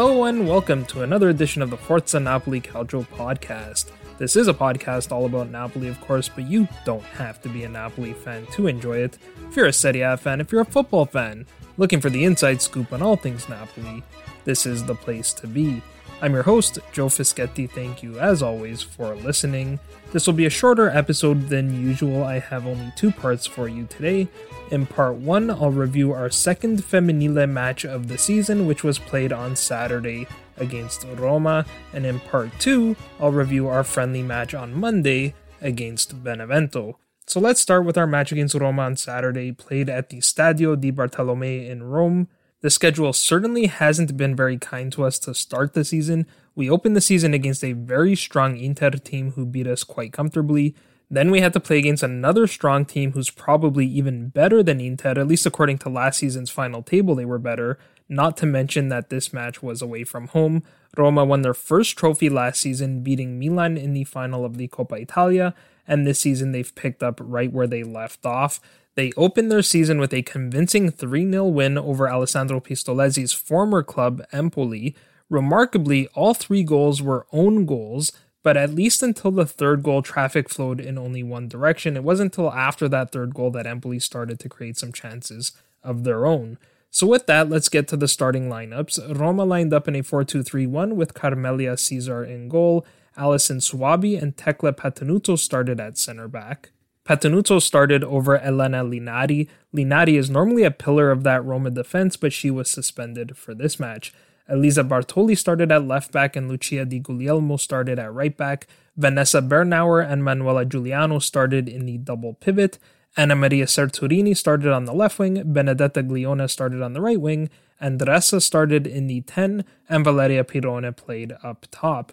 Hello and welcome to another edition of the Forza Napoli Calcio podcast. This is a podcast all about Napoli, of course, but you don't have to be a Napoli fan to enjoy it. If you're a Serie A fan, if you're a football fan, looking for the inside scoop on all things Napoli, this is the place to be. I'm your host, Joe Fischetti. Thank you, as always, for listening. This will be a shorter episode than usual. I have only two parts for you today. In part one, I'll review our second Femminile match of the season, which was played on Saturday against Roma. And in part two, I'll review our friendly match on Monday against Benevento. So let's start with our match against Roma on Saturday, played at the Stadio di Bartolomei in Rome. The schedule certainly hasn't been very kind to us to start the season. We opened the season against a very strong Inter team who beat us quite comfortably. Then we had to play against another strong team who's probably even better than Inter, at least according to last season's final table, they were better. Not to mention that this match was away from home. Roma won their first trophy last season, beating Milan in the final of the Coppa Italia, and this season they've picked up right where they left off. They opened their season with a convincing 3 0 win over Alessandro Pistolesi's former club, Empoli. Remarkably, all three goals were own goals, but at least until the third goal, traffic flowed in only one direction. It wasn't until after that third goal that Empoli started to create some chances of their own. So, with that, let's get to the starting lineups. Roma lined up in a 4 2 3 1 with Camelia Ceasar in goal. Allyson Swaby and Tecla Pettenuzzo started at center back. Pettenuzzo started over Elena Linari. Linari is normally a pillar of that Roma defense, but she was suspended for this match. Elisa Bartoli started at left back and Lucia Di Guglielmo started at right back. Vanessa Bernauer and Manuela Giugliano started in the double pivot. Anna Maria Serturini started on the left wing, Benedetta Glionna started on the right wing, Andressa started in the 10, and Valeria Pirone played up top.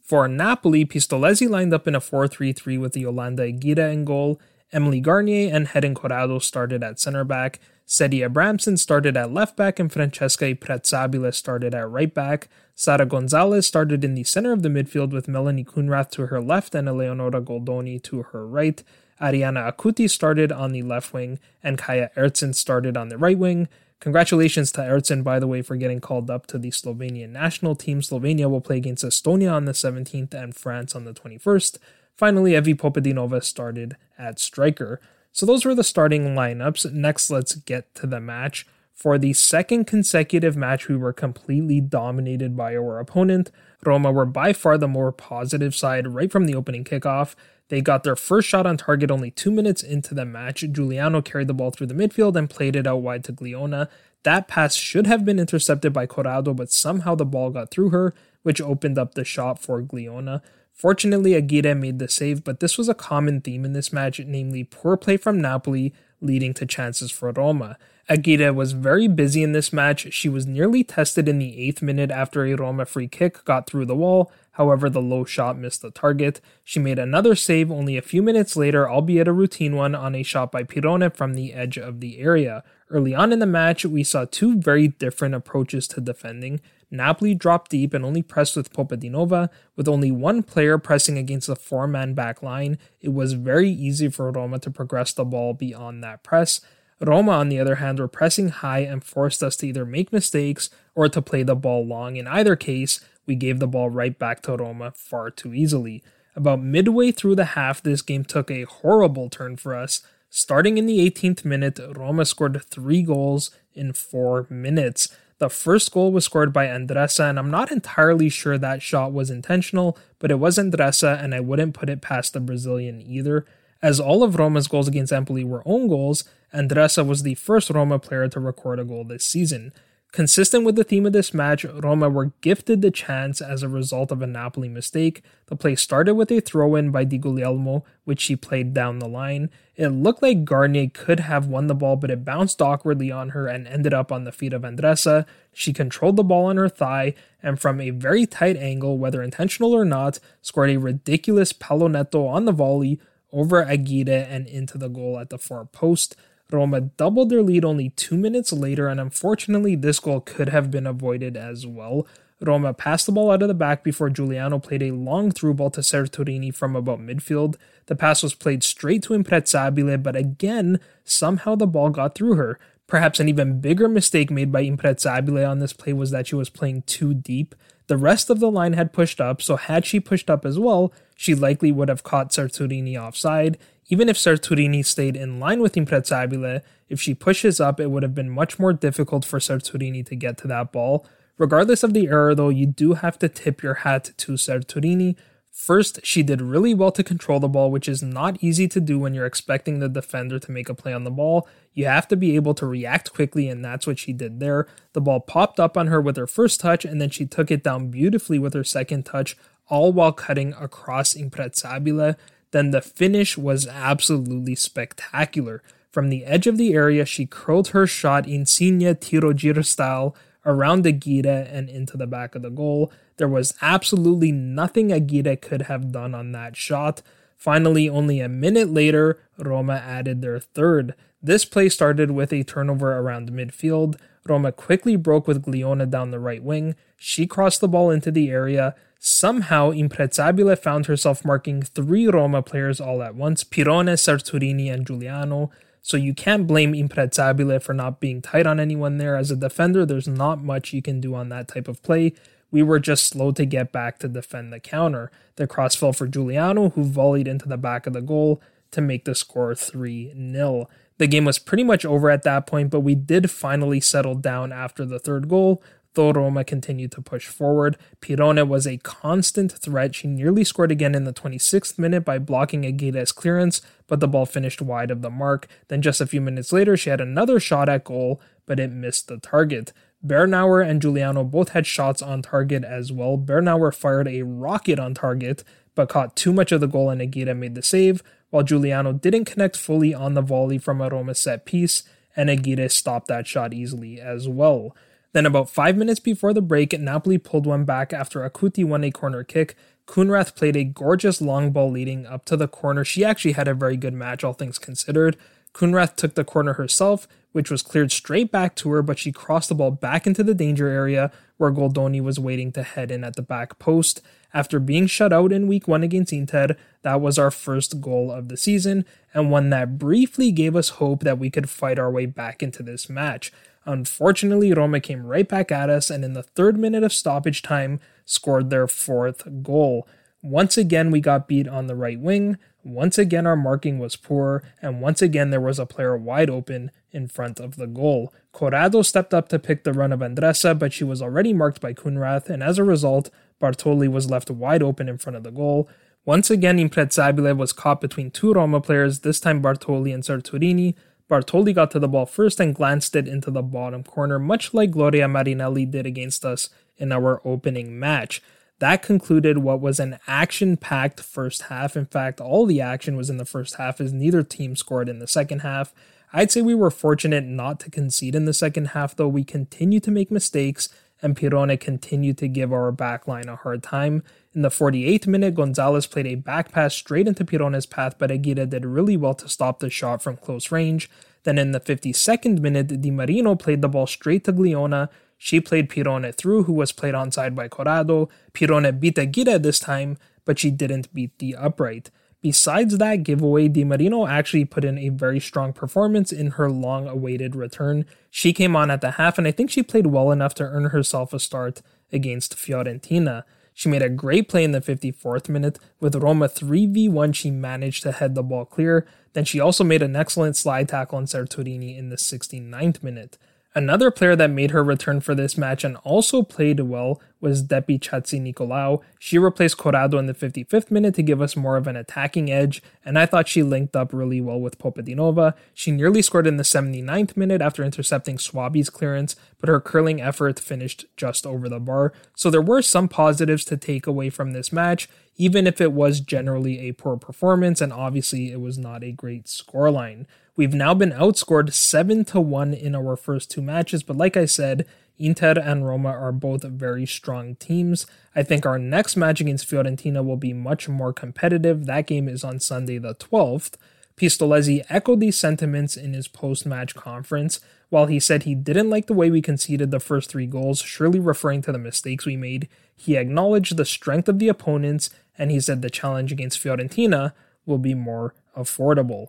For Napoli, Pistolesi lined up in a 4 3 3 with Yolanda Aguirre in goal. Emily Garnier and Hedin Corrado started at center back. Sadie Abramson started at left back, and Francesca Prezzabile started at right back. Sara Gonzalez started in the center of the midfield with Melanie Kunrath to her left and Eleonora Goldoni to her right. Arianna Acuti started on the left wing, and Kaya Ertzen started on the right wing. Congratulations to Ertzen, by the way, for getting called up to the Slovenian national team. Slovenia will play against Estonia on the 17th and France on the 21st. Finally, Evi Popadinova started at striker. So those were the starting lineups. Next, let's get to the match. For the second consecutive match, we were completely dominated by our opponent. Roma were by far the more positive side right from the opening kickoff. They got their first shot on target only two minutes into the match. Giugliano carried the ball through the midfield and played it out wide to Glionna. That pass should have been intercepted by Corrado, but somehow the ball got through her, which opened up the shot for Glionna. Fortunately, Aguirre made the save, but this was a common theme in this match, namely poor play from Napoli, leading to chances for Roma. Aguirre was very busy in this match. She was nearly tested in the 8th minute after a Roma free kick got through the wall. However, the low shot missed the target. She made another save only a few minutes later, albeit a routine one, on a shot by Pirone from the edge of the area. Early on in the match, we saw two very different approaches to defending. Napoli dropped deep and only pressed with Popadinova. With only one player pressing against the four man back line, it was very easy for Roma to progress the ball beyond that press. Roma, on the other hand, were pressing high and forced us to either make mistakes or to play the ball long. In either case, we gave the ball right back to Roma far too easily. About midway through the half, this game took a horrible turn for us. Starting in the 18th minute, Roma scored three goals in four minutes. The first goal was scored by Andressa, and I'm not entirely sure that shot was intentional, but it was Andressa, and I wouldn't put it past the Brazilian either. As all of Roma's goals against Empoli were own goals, Andressa was the first Roma player to record a goal this season. Consistent with the theme of this match, Roma were gifted the chance as a result of a Napoli mistake. The play started with a throw in by Di Guglielmo, which she played down the line. It looked like Garnier could have won the ball, but it bounced awkwardly on her and ended up on the feet of Andressa. She controlled the ball on her thigh and, from a very tight angle, whether intentional or not, scored a ridiculous pallonetto on the volley over Aguirre and into the goal at the far post. Roma doubled their lead only two minutes later, and unfortunately, this goal could have been avoided as well. Roma passed the ball out of the back before Giugliano played a long through ball to Serturini from about midfield. The pass was played straight to Imprezzabile, but again, somehow the ball got through her. Perhaps an even bigger mistake made by Imprezzabile on this play was that she was playing too deep. The rest of the line had pushed up, so had she pushed up as well, she likely would have caught Serturini offside. Even if Serturini stayed in line with Imprezzabile, if she pushes up, it would have been much more difficult for Serturini to get to that ball. Regardless of the error, though, you do have to tip your hat to Serturini. First, she did really well to control the ball, which is not easy to do when you're expecting the defender to make a play on the ball. You have to be able to react quickly, and that's what she did there. The ball popped up on her with her first touch, and then she took it down beautifully with her second touch, all while cutting across Imprezzabile then the finish was absolutely spectacular. From the edge of the area, she curled her shot Insigne tiraggiro style around Aguirre and into the back of the goal. There was absolutely nothing Aguirre could have done on that shot. Finally, only a minute later, Roma added their third. This play started with a turnover around midfield. Roma quickly broke with Glionna down the right wing. She crossed the ball into the area. Somehow, Imprezzabile found herself marking three Roma players all at once Pirone, Serturini, and Giugliano. So you can't blame Imprezzabile for not being tight on anyone there. As a defender, there's not much you can do on that type of play. We were just slow to get back to defend the counter. The cross fell for Giugliano, who volleyed into the back of the goal to make the score 3 0. The game was pretty much over at that point, but we did finally settle down after the third goal though Roma continued to push forward. Pirone was a constant threat. She nearly scored again in the 26th minute by blocking Aguirre's clearance, but the ball finished wide of the mark. Then just a few minutes later, she had another shot at goal, but it missed the target. Bernauer and Giugliano both had shots on target as well. Bernauer fired a rocket on target, but caught too much of the goal and Aguirre made the save, while Giugliano didn't connect fully on the volley from a Roma set piece, and Aguirre stopped that shot easily as well. Then, about five minutes before the break, Napoli pulled one back after Acuti won a corner kick. Kounrath played a gorgeous long ball leading up to the corner. She actually had a very good match, all things considered. Kounrath took the corner herself, which was cleared straight back to her, but she crossed the ball back into the danger area where Goldoni was waiting to head in at the back post. After being shut out in week one against Inter, that was our first goal of the season, and one that briefly gave us hope that we could fight our way back into this match. Unfortunately, Roma came right back at us and in the third minute of stoppage time scored their fourth goal. Once again, we got beat on the right wing. Once again, our marking was poor, and once again, there was a player wide open in front of the goal. Corrado stepped up to pick the run of Andressa, but she was already marked by Kounrath, and as a result, Bartoli was left wide open in front of the goal. Once again, Imprezzabile was caught between two Roma players, this time Bartoli and Serturini, Bartoli got to the ball first and glanced it into the bottom corner, much like Gloria Marinelli did against us in our opening match. That concluded what was an action packed first half. In fact, all the action was in the first half as neither team scored in the second half. I'd say we were fortunate not to concede in the second half, though we continued to make mistakes and Pirone continued to give our backline a hard time. In the 48th minute, Gonzalez played a back pass straight into Pirone's path, but Aguirre did really well to stop the shot from close range. Then in the 52nd minute, Di Marino played the ball straight to Glionna. She played Pirone through, who was played onside by Corrado. Pirone beat Aguirre this time, but she didn't beat the upright. Besides that giveaway, Di Marino actually put in a very strong performance in her long awaited return. She came on at the half, and I think she played well enough to earn herself a start against Fiorentina. She made a great play in the 54th minute. With Roma 3v1, she managed to head the ball clear. Then she also made an excellent slide tackle on Serturini in the 69th minute. Another player that made her return for this match and also played well was Depi Chatzinikolaou. She replaced Corrado in the 55th minute to give us more of an attacking edge, and I thought she linked up really well with Popadinova. She nearly scored in the 79th minute after intercepting Swaby's clearance, but her curling effort finished just over the bar. So there were some positives to take away from this match, even if it was generally a poor performance, and obviously it was not a great scoreline. We've now been outscored 7 to 1 in our first two matches, but like I said, Inter and Roma are both very strong teams. I think our next match against Fiorentina will be much more competitive. That game is on Sunday the 12th. Pistolesi echoed these sentiments in his post match conference. While he said he didn't like the way we conceded the first three goals, surely referring to the mistakes we made, he acknowledged the strength of the opponents and he said the challenge against Fiorentina will be more affordable.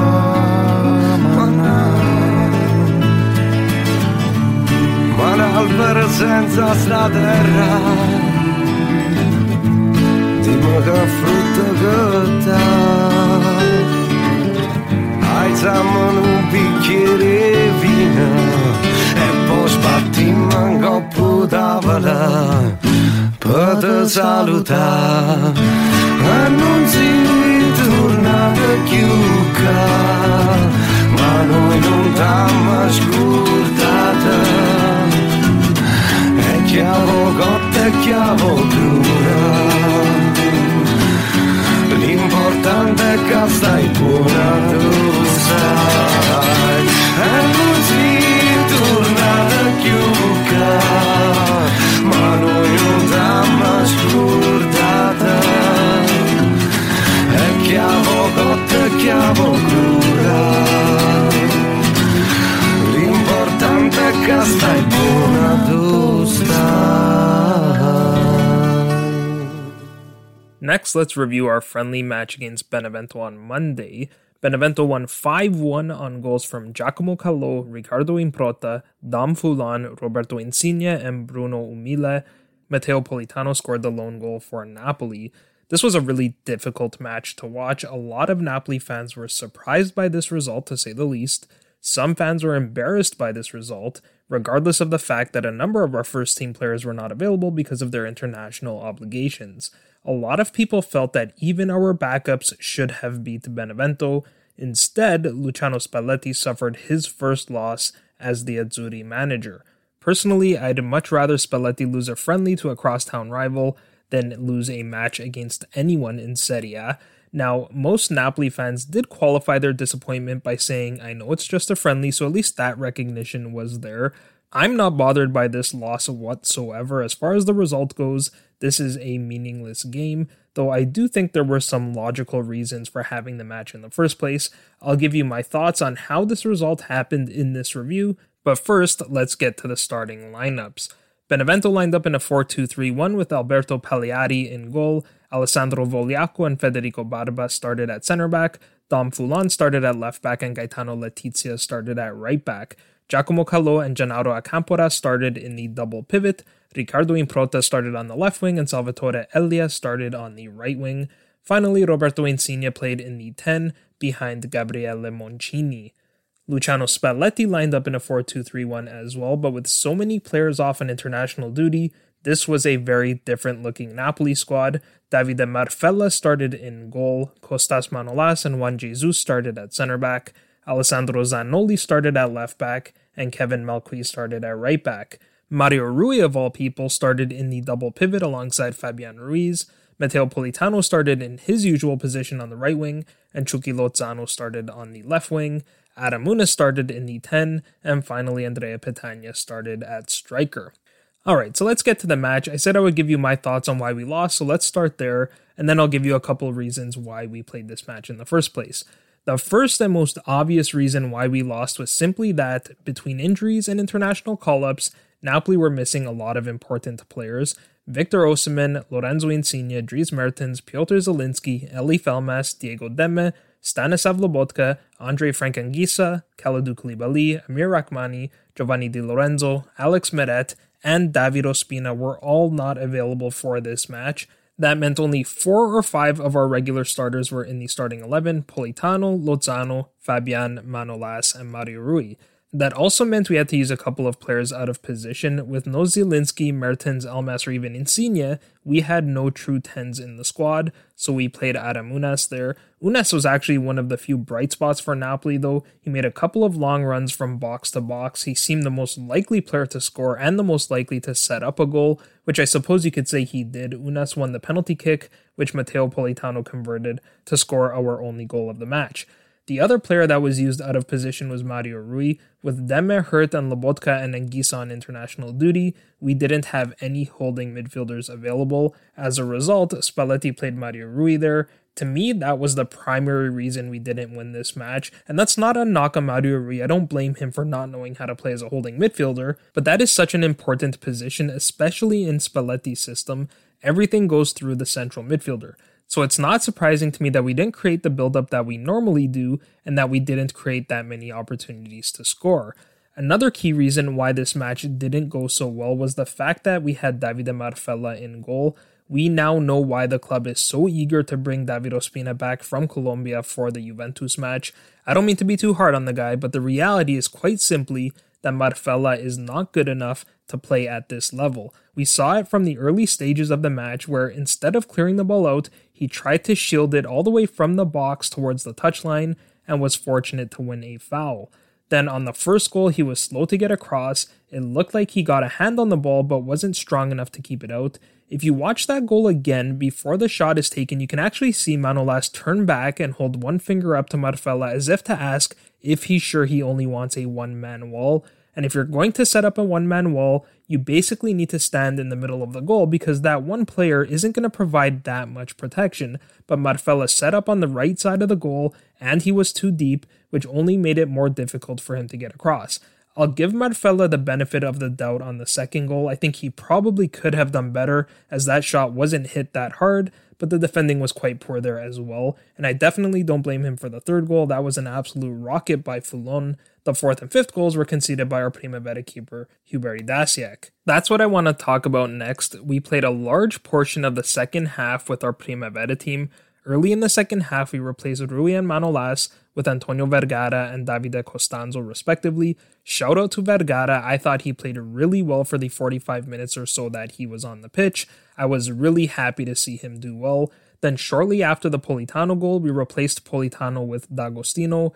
Analfără senza sta terra Dimă că frută găta Hai să un bicchiere vină. E poi spartim în copul tavălă Pătă saluta. Anunții turnată chiuca. Ma noi nu te-am Chiavo cotta e chiavo crura L'importante è che stai buona tu sai. E non si torna più Ma noi non t'amo scordata. E chiavo cotta e chiavo crura L'importante è che stai buona tu Next, let's review our friendly match against Benevento on Monday. Benevento won 5 1 on goals from Giacomo Calò, Riccardo Improta, Daam Foulon, Roberto Insigne, and Bruno Umile. Matteo Politano scored the lone goal for Napoli. This was a really difficult match to watch. A lot of Napoli fans were surprised by this result, to say the least. Some fans were embarrassed by this result, regardless of the fact that a number of our first team players were not available because of their international obligations. A lot of people felt that even our backups should have beat Benevento. Instead, Luciano Spalletti suffered his first loss as the Azzurri manager. Personally, I'd much rather Spalletti lose a friendly to a crosstown rival than lose a match against anyone in Serie A. Now, most Napoli fans did qualify their disappointment by saying, I know it's just a friendly, so at least that recognition was there. I'm not bothered by this loss whatsoever. As far as the result goes, this is a meaningless game, though I do think there were some logical reasons for having the match in the first place. I'll give you my thoughts on how this result happened in this review, but first, let's get to the starting lineups. Benevento lined up in a 4 2 3 1 with Alberto Paleari in goal. Alessandro Vogliacco and Federico Barba started at center back. Daam Foulon started at left back, and Gaetano Letizia started at right back. Giacomo Calò and Gennaro Acampora started in the double pivot. Riccardo Improta started on the left wing, and Salvatore Elia started on the right wing. Finally, Roberto Insigne played in the 10 behind Gabriele Moncini. Luciano Spalletti lined up in a 4 2 3 1 as well, but with so many players off on international duty, this was a very different looking Napoli squad. Davide Marfella started in goal, Costas Manolas and Juan Jesus started at center back, Alessandro Zanoli started at left back, and Kevin Malcuit started at right back. Mario Rui, of all people, started in the double pivot alongside Fabian Ruiz. Matteo Politano started in his usual position on the right wing, and Chucky Lozano started on the left wing. Adam Ounas started in the 10, and finally Andrea Petagna started at striker. Alright, so let's get to the match. I said I would give you my thoughts on why we lost, so let's start there, and then I'll give you a couple of reasons why we played this match in the first place. The first and most obvious reason why we lost was simply that between injuries and international call ups, Napoli were missing a lot of important players. Victor Osimhen, Lorenzo Insigne, Dries Mertens, Piotr Zielinski, Elie Elmas, Diego Demme, Stanislav Lobotka, Andre Frank Anguissa, Kalidou Koulibaly, Amir Rrahmani, Giovanni Di Lorenzo, Alex Meret, and David Ospina were all not available for this match. That meant only four or five of our regular starters were in the starting 11 Politano, Lozano, Fabian, Manolas, and Mario Rui. That also meant we had to use a couple of players out of position. With no Zielinski, Mertens, Elmas, or even Insigne, we had no true 10s in the squad, so we played Adam Ounas there. Ounas was actually one of the few bright spots for Napoli, though. He made a couple of long runs from box to box. He seemed the most likely player to score and the most likely to set up a goal, which I suppose you could say he did. Ounas won the penalty kick, which Matteo Politano converted to score our only goal of the match. The other player that was used out of position was Mario Rui. With Demme hurt and Lobotka and Anguissa on international duty, we didn't have any holding midfielders available. As a result, Spalletti played Mario Rui there. To me, that was the primary reason we didn't win this match. And that's not a knock on Mario Rui. I don't blame him for not knowing how to play as a holding midfielder, but that is such an important position, especially in Spalletti's system. Everything goes through the central midfielder. So it's not surprising to me that we didn't create the buildup that we normally do and that we didn't create that many opportunities to score. Another key reason why this match didn't go so well was the fact that we had Davide Marfella in goal. We now know why the club is so eager to bring David Ospina back from Colombia for the Juventus match. I don't mean to be too hard on the guy, but the reality is quite simply that Marfella is not good enough to play at this level. We saw it from the early stages of the match where instead of clearing the ball out, he tried to shield it all the way from the box towards the touchline and was fortunate to win a foul. Then on the first goal, he was slow to get across. It looked like he got a hand on the ball but wasn't strong enough to keep it out. If you watch that goal again before the shot is taken, you can actually see Manolas turn back and hold one finger up to Marfella as if to ask if he's sure he only wants a one man wall. And if you're going to set up a one man wall, you basically need to stand in the middle of the goal because that one player isn't going to provide that much protection. But Marfella set up on the right side of the goal and he was too deep, which only made it more difficult for him to get across. I'll give Marfella the benefit of the doubt on the second goal. I think he probably could have done better as that shot wasn't hit that hard, but the defending was quite poor there as well. And I definitely don't blame him for the third goal. That was an absolute rocket by Foulon. The fourth and fifth goals were conceded by our Primavera keeper, Hubert Dasiak. That's what I want to talk about next. We played a large portion of the second half with our Primavera team. Early in the second half, we replaced Rui and Manolas with Antonio Vergara and Davide Costanzo, respectively. Shout out to Vergara. I thought he played really well for the 45 minutes or so that he was on the pitch. I was really happy to see him do well. Then, shortly after the Politano goal, we replaced Politano with D'Agostino.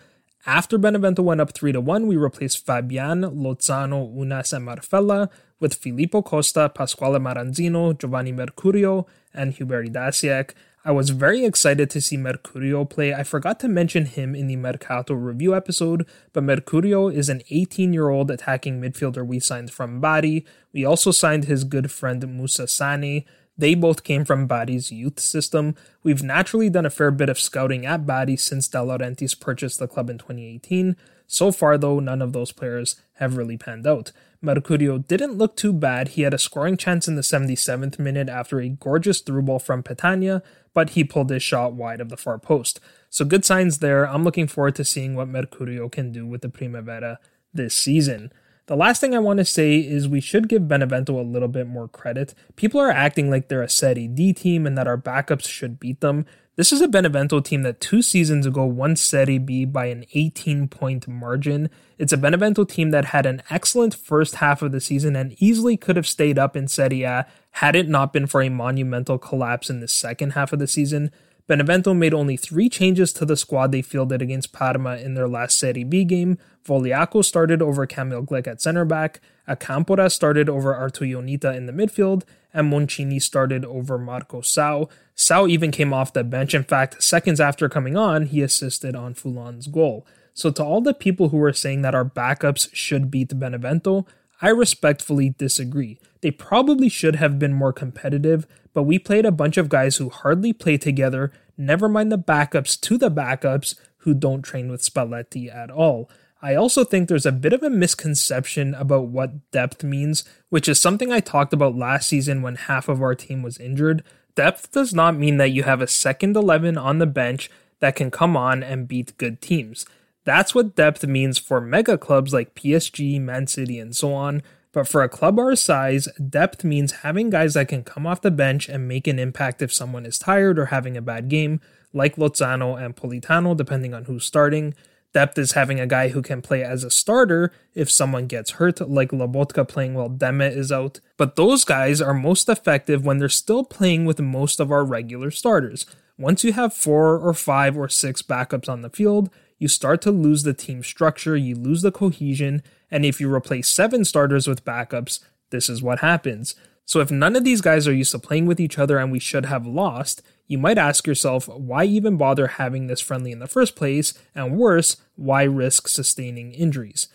After Benevento went up 3 to 1, we replaced Fabian, Lozano, Ounas, and Marfella with Filippo Costa, Pasquale Maranzino, Giovanni Mercurio, and Hubert Dasiak. I was very excited to see Mercurio play. I forgot to mention him in the Mercato review episode, but Mercurio is an 18 year old attacking midfielder we signed from Bari. We also signed his good friend Moussa Sane. They both came from Bari's youth system. We've naturally done a fair bit of scouting at Bari since De Laurentiis purchased the club in 2018. So far, though, none of those players have really panned out. Mercurio didn't look too bad. He had a scoring chance in the 77th minute after a gorgeous through ball from Petagna, but he pulled his shot wide of the far post. So good signs there. I'm looking forward to seeing what Mercurio can do with the Primavera this season. The last thing I want to say is we should give Benevento a little bit more credit. People are acting like they're a Serie D team and that our backups should beat them. This is a Benevento team that two seasons ago won Serie B by an 18 point margin. It's a Benevento team that had an excellent first half of the season and easily could have stayed up in Serie A had it not been for a monumental collapse in the second half of the season. Benevento made only three changes to the squad they fielded against Parma in their last Serie B game. Vogliacco started over Kamil Glik at center back, Acampora started over Artur Ioniță in the midfield, and Moncini started over Marco Sau. Sau even came off the bench. In fact, seconds after coming on, he assisted on Foulon's goal. So, to all the people who were saying that our backups should beat Benevento, I respectfully disagree. They probably should have been more competitive, but we played a bunch of guys who hardly play together, never mind the backups to the backups who don't train with Spalletti at all. I also think there's a bit of a misconception about what depth means, which is something I talked about last season when half of our team was injured. Depth does not mean that you have a second 11 on the bench that can come on and beat good teams. That's what depth means for mega clubs like PSG, Man City, and so on. But for a club our size, depth means having guys that can come off the bench and make an impact if someone is tired or having a bad game, like Lozano and Politano, depending on who's starting. Depth is having a guy who can play as a starter if someone gets hurt, like Lobotka playing while Demme is out. But those guys are most effective when they're still playing with most of our regular starters. Once you have four or five or six backups on the field, you start to lose the team structure, you lose the cohesion, and if you replace seven starters with backups, this is what happens. So if none of these guys are used to playing with each other and we should have lost, you might ask yourself, why even bother having this friendly in the first place? And worse, why risk sustaining injuries?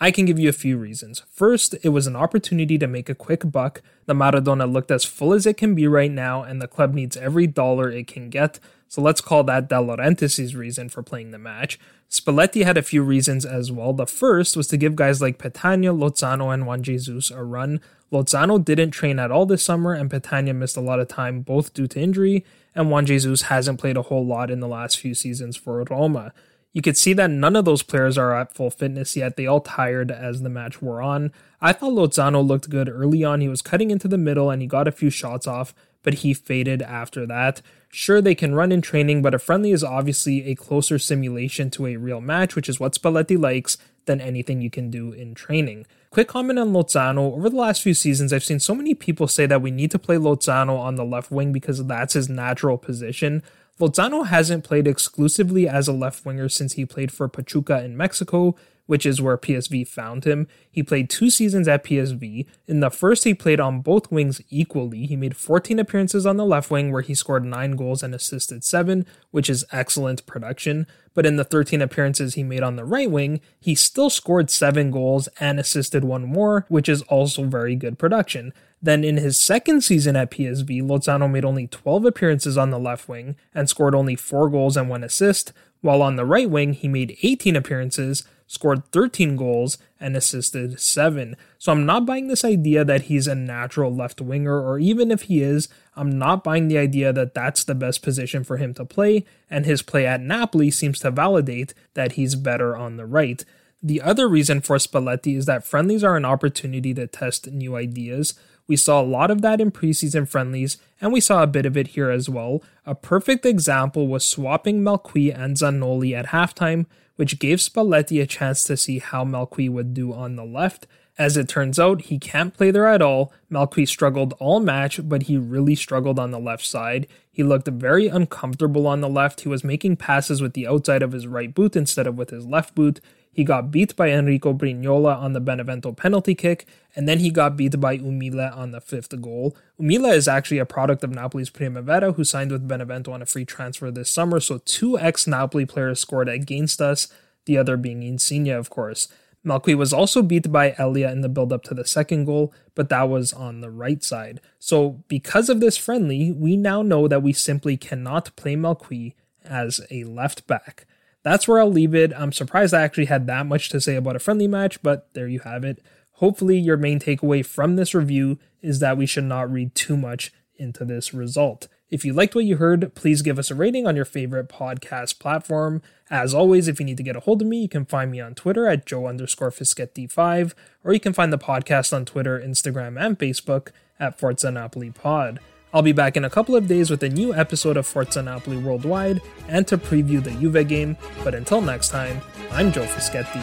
I can give you a few reasons. First, it was an opportunity to make a quick buck. The Maradona looked as full as it can be right now, and the club needs every dollar it can get. So let's call that De Laurentiis' reason for playing the match. Spalletti had a few reasons as well. The first was to give guys like Petagna, Lozano, and Juan Jesus a run. Lozano didn't train at all this summer, and Petagna missed a lot of time, both due to injury, and Juan Jesus hasn't played a whole lot in the last few seasons for Roma. You could see that none of those players are at full fitness yet. They all tired as the match wore on. I thought Lozano looked good early on. He was cutting into the middle and he got a few shots off, but he faded after that. Sure, they can run in training, but a friendly is obviously a closer simulation to a real match, which is what Spalletti likes, than anything you can do in training. Quick comment on Lozano. Over the last few seasons, I've seen so many people say that we need to play Lozano on the left wing because that's his natural position. Lozano hasn't played exclusively as a left winger since he played for Pachuca in Mexico, which is where PSV found him. He played two seasons at PSV. In the first, he played on both wings equally. He made 14 appearances on the left wing, where he scored 9 goals and assisted 7, which is excellent production. But in the 13 appearances he made on the right wing, he still scored 7 goals and assisted 1 more, which is also very good production. Then in his second season at PSV, Lozano made only 12 appearances on the left wing and scored only 4 goals and 1 assist, while on the right wing he made 18 appearances scored 13 goals, and assisted 7. So I'm not buying this idea that he's a natural left winger, or even if he is, I'm not buying the idea that that's the best position for him to play, and his play at Napoli seems to validate that he's better on the right. The other reason for Spalletti is that friendlies are an opportunity to test new ideas. We saw a lot of that in preseason friendlies, and we saw a bit of it here as well. A perfect example was swapping Malcuit and Zanoli at halftime, which gave Spalletti a chance to see how Malcuit would do on the left. As it turns out, he can't play there at all. Malcuit struggled all match, but he really struggled on the left side. He looked very uncomfortable on the left. He was making passes with the outside of his right boot instead of with his left boot. He got beat by Enrico Brignola on the Benevento penalty kick, and then he got beat by Umile on the fifth goal. Umile is actually a product of Napoli's Primavera, who signed with Benevento on a free transfer this summer, so two ex Napoli players scored against us, the other being Insigne, of course. Malcuit was also beat by Elia in the build up to the second goal, but that was on the right side. So, because of this friendly, we now know that we simply cannot play Malcuit as a left back that's where I'll leave it. I'm surprised I actually had that much to say about a friendly match, but there you have it. Hopefully, your main takeaway from this review is that we should not read too much into this result. If you liked what you heard, please give us a rating on your favorite podcast platform. As always, if you need to get a hold of me, you can find me on Twitter at Joe underscore Fischetti5, or you can find the podcast on Twitter, Instagram, and Facebook at Forza Napoli Pod. I'll be back in a couple of days with a new episode of Forza Napoli Worldwide and to preview the Juve game, but until next time, I'm Joe Fischetti.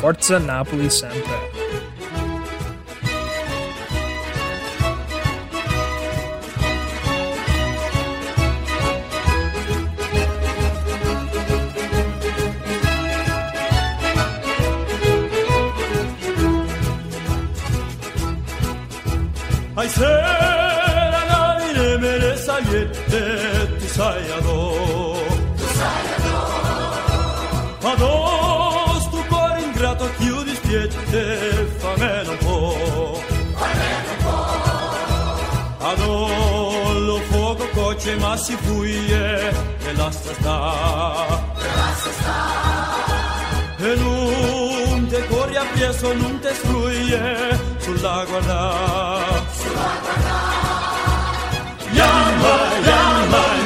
Forza Napoli sempre. Navire me le sagliette tu sai adò tu sai adò adò stu cuore ingrato chiudi spiette famelo un po' famelo un po' adò lo fuoco coce ma si fuie e la sta sta e la sta sta e non te corri appresso non te sfruie sulla guarda sulla guarda Yamma, yamma,